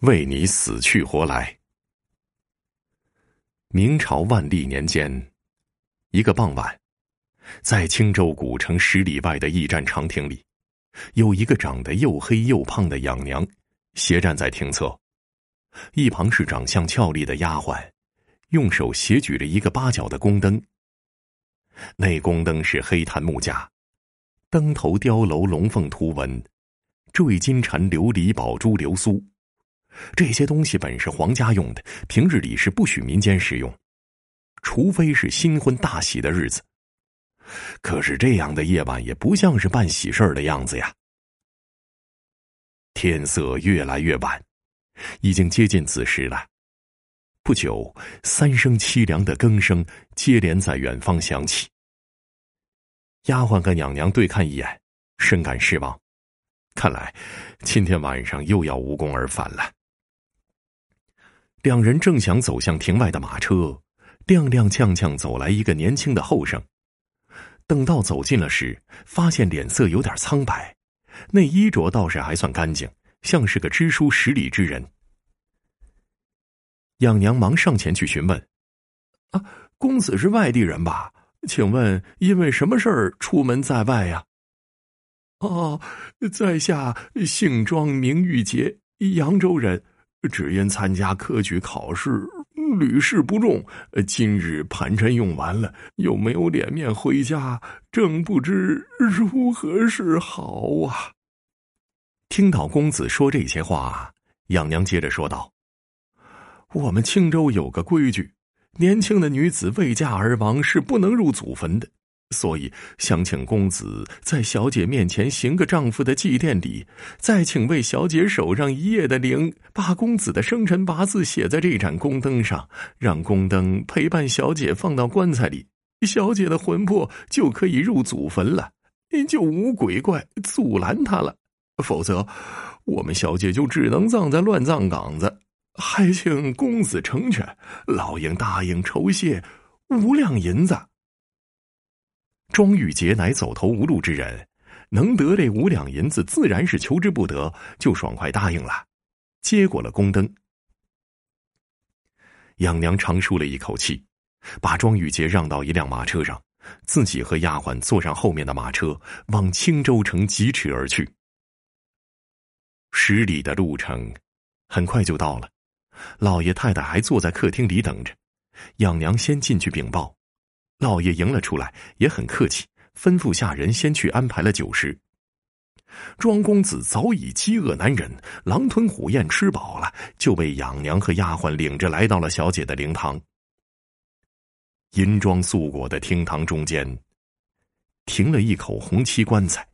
为你死去活来。明朝万历年间，一个傍晚，在青州古城十里外的驿站长亭里，有一个长得又黑又胖的养娘，斜站在亭侧，一旁是长相俏丽的丫鬟，用手斜举着一个八角的宫灯。那宫灯是黑檀木架，灯头雕镂龙凤图纹，缀金蝉、琉璃宝珠、流苏。这些东西本是皇家用的，平日里是不许民间使用，除非是新婚大喜的日子。可是这样的夜晚也不像是办喜事儿的样子呀。天色越来越晚，已经接近子时了。不久，三声凄凉的更声接连在远方响起。丫鬟跟娘娘对看一眼，深感失望，看来今天晚上又要无功而返了。两人正想走向亭外的马车，踉踉跄跄走来一个年轻的后生。等到走近了时，发现脸色有点苍白，那衣着倒是还算干净，像是个知书识礼之人。养娘忙上前去询问：“啊，公子是外地人吧？请问因为什么事儿出门在外呀？”“哦，在下姓庄，名玉洁，扬州人。”只因参加科举考试屡试不中，今日盘缠用完了，又没有脸面回家，正不知如何是好啊！听到公子说这些话，养娘接着说道：“我们青州有个规矩，年轻的女子未嫁而亡是不能入祖坟的。”所以，想请公子在小姐面前行个丈夫的祭奠礼，再请为小姐守上一夜的灵，把公子的生辰八字写在这盏宫灯上，让宫灯陪伴小姐放到棺材里，小姐的魂魄就可以入祖坟了，就无鬼怪阻拦她了。否则，我们小姐就只能葬在乱葬岗子。还请公子成全，老鹰答应酬谢五两银子。庄玉洁乃走投无路之人，能得这五两银子，自然是求之不得，就爽快答应了，接过了宫灯。养娘长舒了一口气，把庄玉洁让到一辆马车上，自己和丫鬟坐上后面的马车，往青州城疾驰而去。十里的路程，很快就到了，老爷太太还坐在客厅里等着，养娘先进去禀报。老爷迎了出来，也很客气，吩咐下人先去安排了酒食。庄公子早已饥饿难忍，狼吞虎咽吃饱了，就被养娘和丫鬟领着来到了小姐的灵堂。银装素裹的厅堂中间，停了一口红漆棺材，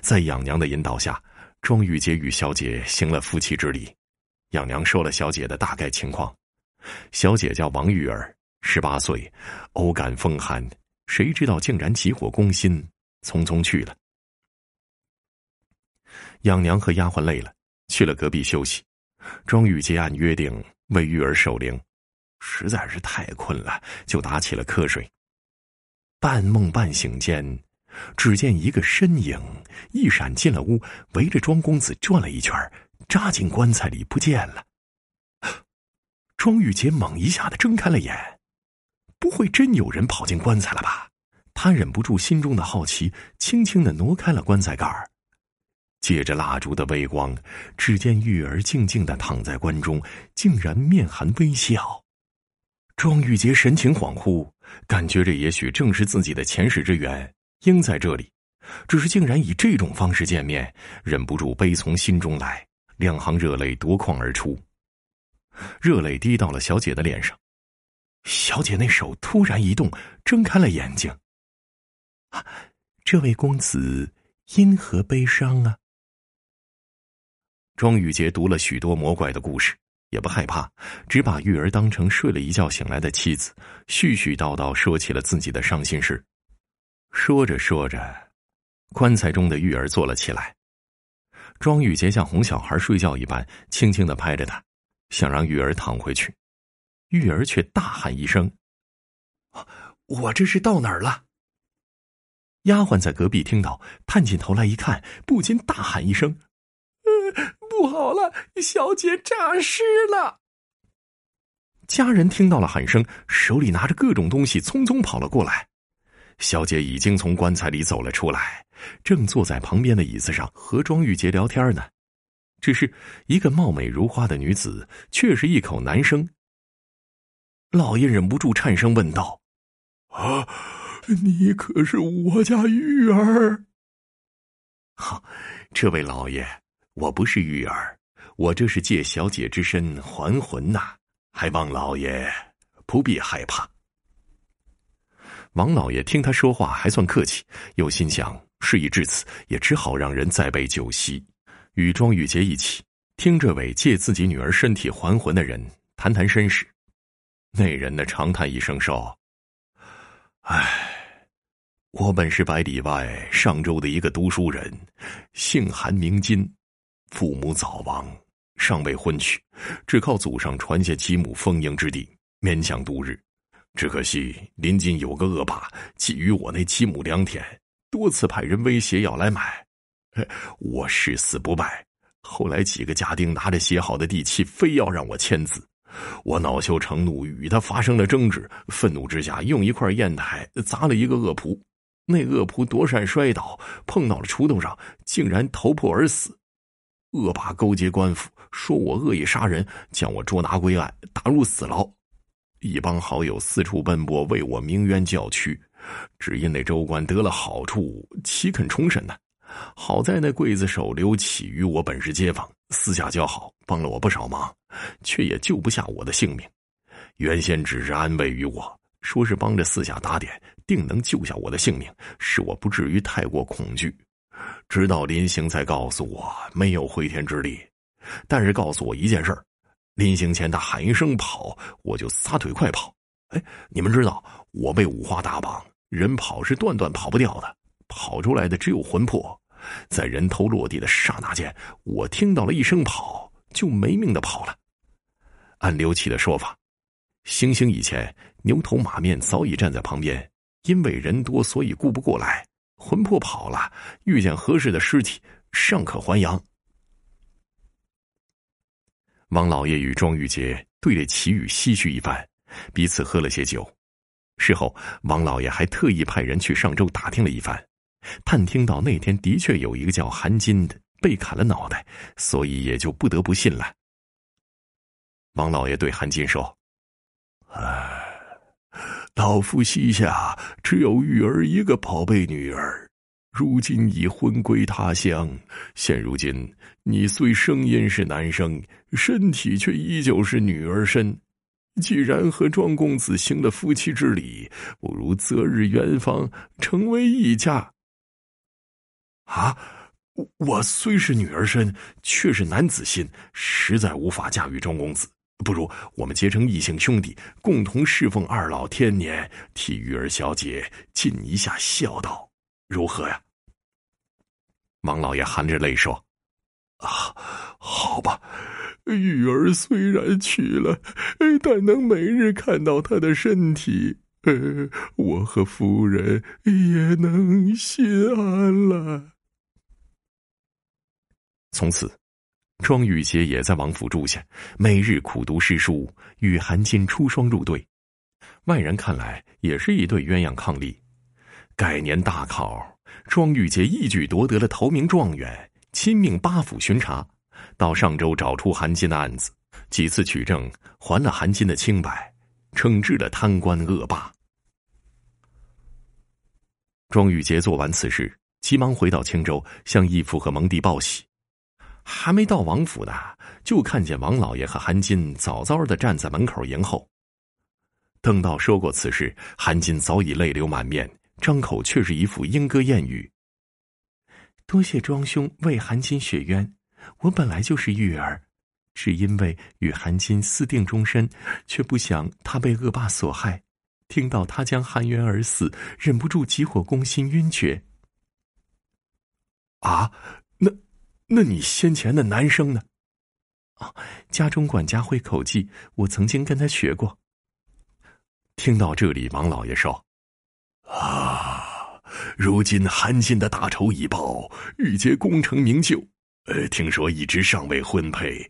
在养娘的引导下，庄玉洁与小姐行了夫妻之礼。养娘说了小姐的大概情况，小姐叫王玉儿。十八岁，偶感风寒，谁知道竟然急火攻心，匆匆去了。养娘和丫鬟累了，去了隔壁休息。庄玉洁按约定为玉儿守灵，实在是太困了，就打起了瞌睡。半梦半醒间，只见一个身影一闪进了屋，围着庄公子转了一圈，扎进棺材里不见了。庄玉洁猛一下的睁开了眼。不会真有人跑进棺材了吧？他忍不住心中的好奇，轻轻的挪开了棺材盖儿，借着蜡烛的微光，只见玉儿静静的躺在棺中，竟然面含微笑。庄玉洁神情恍惚，感觉这也许正是自己的前世之缘，应在这里，只是竟然以这种方式见面，忍不住悲从心中来，两行热泪夺眶而出，热泪滴到了小姐的脸上。小姐那手突然一动，睁开了眼睛。啊，这位公子因何悲伤啊？庄宇杰读了许多魔怪的故事，也不害怕，只把玉儿当成睡了一觉醒来的妻子，絮絮叨叨说起了自己的伤心事。说着说着，棺材中的玉儿坐了起来。庄宇杰像哄小孩睡觉一般，轻轻的拍着他，想让玉儿躺回去。玉儿却大喊一声：“我这是到哪儿了？”丫鬟在隔壁听到，探进头来一看，不禁大喊一声：“呃，不好了，小姐诈尸了！家人听到了喊声，手里拿着各种东西，匆匆跑了过来。小姐已经从棺材里走了出来，正坐在旁边的椅子上和庄玉洁聊天呢。只是一个貌美如花的女子，却是一口男声。老爷忍不住颤声问道：“啊，你可是我家玉儿？”“哈，这位老爷，我不是玉儿，我这是借小姐之身还魂呐，还望老爷不必害怕。”王老爷听他说话还算客气，又心想事已至此，也只好让人再备酒席，与庄玉洁一起听这位借自己女儿身体还魂的人谈谈身世。那人呢长叹一声说：“唉，我本是百里外上州的一个读书人，姓韩名金，父母早亡，尚未婚娶，只靠祖上传下几亩丰盈之地，勉强度日。”只可惜临近有个恶霸觊觎我那几亩良田，多次派人威胁要来买，我誓死不败。后来几个家丁拿着写好的地契，非要让我签字，我恼羞成怒，与他发生了争执。愤怒之下，用一块砚台砸了一个恶仆，那恶仆躲闪摔倒，碰到了锄头上，竟然头破而死。恶霸勾结官府，说我恶意杀人，将我捉拿归案，打入死牢。一帮好友四处奔波，为我鸣冤叫屈，只因那州官得了好处，岂肯重审呢？好在那刽子手刘启与我本是街坊，私下交好，帮了我不少忙，却也救不下我的性命。原先只是安慰于我，说是帮着四下打点，定能救下我的性命，使我不至于太过恐惧。直到临行才告诉我没有回天之力，但是告诉我一件事。临行前，他喊一声“跑”，我就撒腿快跑。哎，你们知道，我被五花大绑，人跑是断断跑不掉的，跑出来的只有魂魄。在人头落地的刹那间，我听到了一声“跑”，就没命的跑了。按刘启的说法，行刑以前，牛头马面早已站在旁边，因为人多，所以顾不过来。魂魄跑了，遇见合适的尸体，尚可还阳。王老爷与庄玉洁对着奇遇唏嘘一番，彼此喝了些酒。事后，王老爷还特意派人去上州打听了一番，探听到那天的确有一个叫韩金的被砍了脑袋，所以也就不得不信了。王老爷对韩金说：“唉，老夫膝下只有玉儿一个宝贝女儿。”如今已魂归他乡，现如今你虽声音是男生，身体却依旧是女儿身。既然和庄公子行了夫妻之礼，不如择日圆房，成为一家。啊，我虽是女儿身，却是男子心，实在无法驾驭庄公子。不如我们结成异姓兄弟，共同侍奉二老天年，替玉儿小姐尽一下孝道，如何呀？王老爷含着泪说：“啊，好吧，玉儿虽然去了，但能每日看到她的身体，呃，我和夫人也能心安了。”从此，庄玉洁也在王府住下，每日苦读诗书，与韩金出双入对。外人看来，也是一对鸳鸯伉俪。改年大考。庄玉洁一举夺得了头名状元，亲命八府巡查，到上州找出韩金的案子，几次取证，还了韩金的清白，惩治了贪官恶霸。庄玉洁做完此事，急忙回到青州，向义父和蒙弟报喜。还没到王府呢，就看见王老爷和韩金早早的站在门口迎候。等到说过此事，韩金早已泪流满面。张口却是一副莺歌燕语。多谢庄兄为韩金雪冤，我本来就是玉儿，只因为与韩金私定终身，却不想他被恶霸所害。听到他将含冤而死，忍不住急火攻心，晕厥。啊，那，你先前的男生呢？啊，家中管家会口技，我曾经跟他学过。听到这里，王老爷说。啊！如今韩信的大仇已报，玉洁功成名就，呃，听说一直尚未婚配，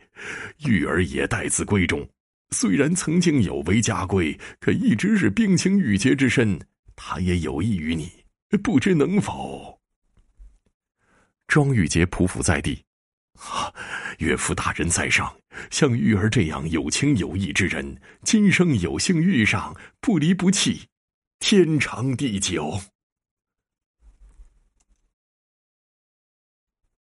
玉儿也待字闺中。虽然曾经有违家规，可一直是冰清玉洁之身。他也有意于你，不知能否？庄玉洁匍匐在地，啊，岳父大人在上，像玉儿这样有情有义之人，今生有幸遇上，不离不弃，天长地久。